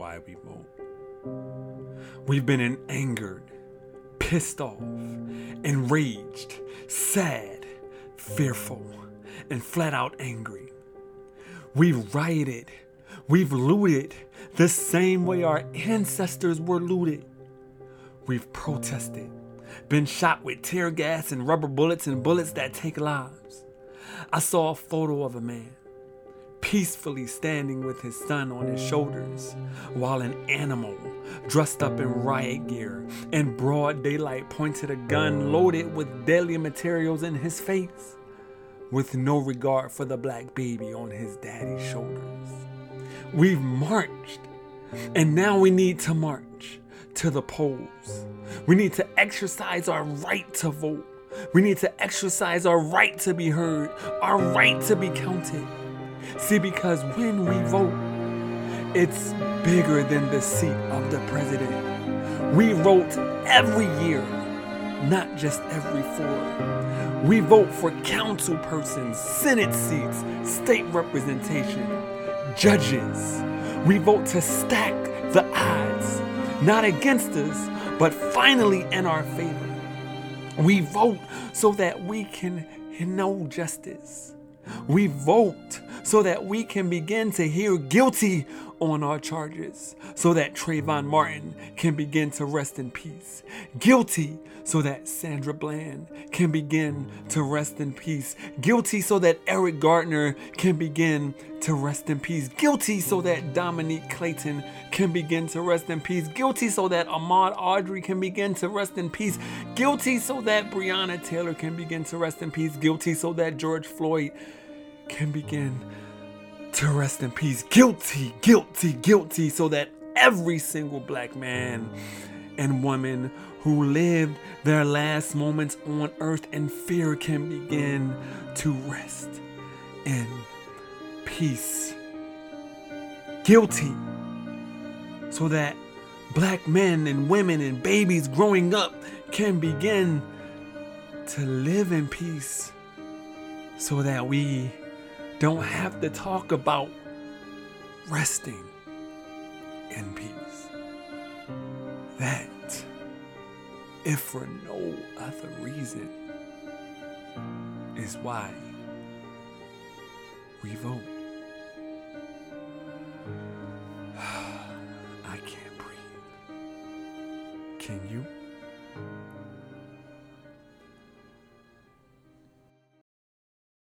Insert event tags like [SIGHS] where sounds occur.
why we vote. We've been angered, pissed off, enraged, sad, fearful, and flat out angry. We've rioted, we've looted the same way our ancestors were looted. We've protested, been shot with tear gas and rubber bullets and bullets that take lives. I saw a photo of a man peacefully standing with his son on his shoulders, while an animal dressed up in riot gear in broad daylight pointed a gun loaded with deadly materials in his face, with no regard for the black baby on his daddy's shoulders. We've marched, and now we need to march to the polls. We need to exercise our right to vote. We need to exercise our right to be heard, our right to be counted. See, because when we vote, it's bigger than the seat of the president. We vote every year, not just every four. We vote for council persons, senate seats, state representation, judges. We vote to stack the odds, not against us, but finally in our favor. We vote so that we can know justice. We vote so that we can begin to hear guilty on our charges, so that Trayvon Martin can begin to rest in peace. Guilty so that Sandra Bland can begin to rest in peace. Guilty so that Eric Garner can begin to rest in peace. Guilty so that Dominique Clayton can begin to rest in peace. Guilty so that Ahmaud Arbery can begin to rest in peace. Guilty so that Breonna Taylor can begin to rest in peace. Guilty so that George Floyd can begin to rest in peace. Guilty, guilty, guilty, so that every single black man and woman who lived their last moments on earth in fear can begin to rest in peace. Guilty, so that black men and women and babies growing up can begin to live in peace so that we don't have to talk about resting in peace. That, if for no other reason, is why we vote. [SIGHS] I can't breathe. Can you?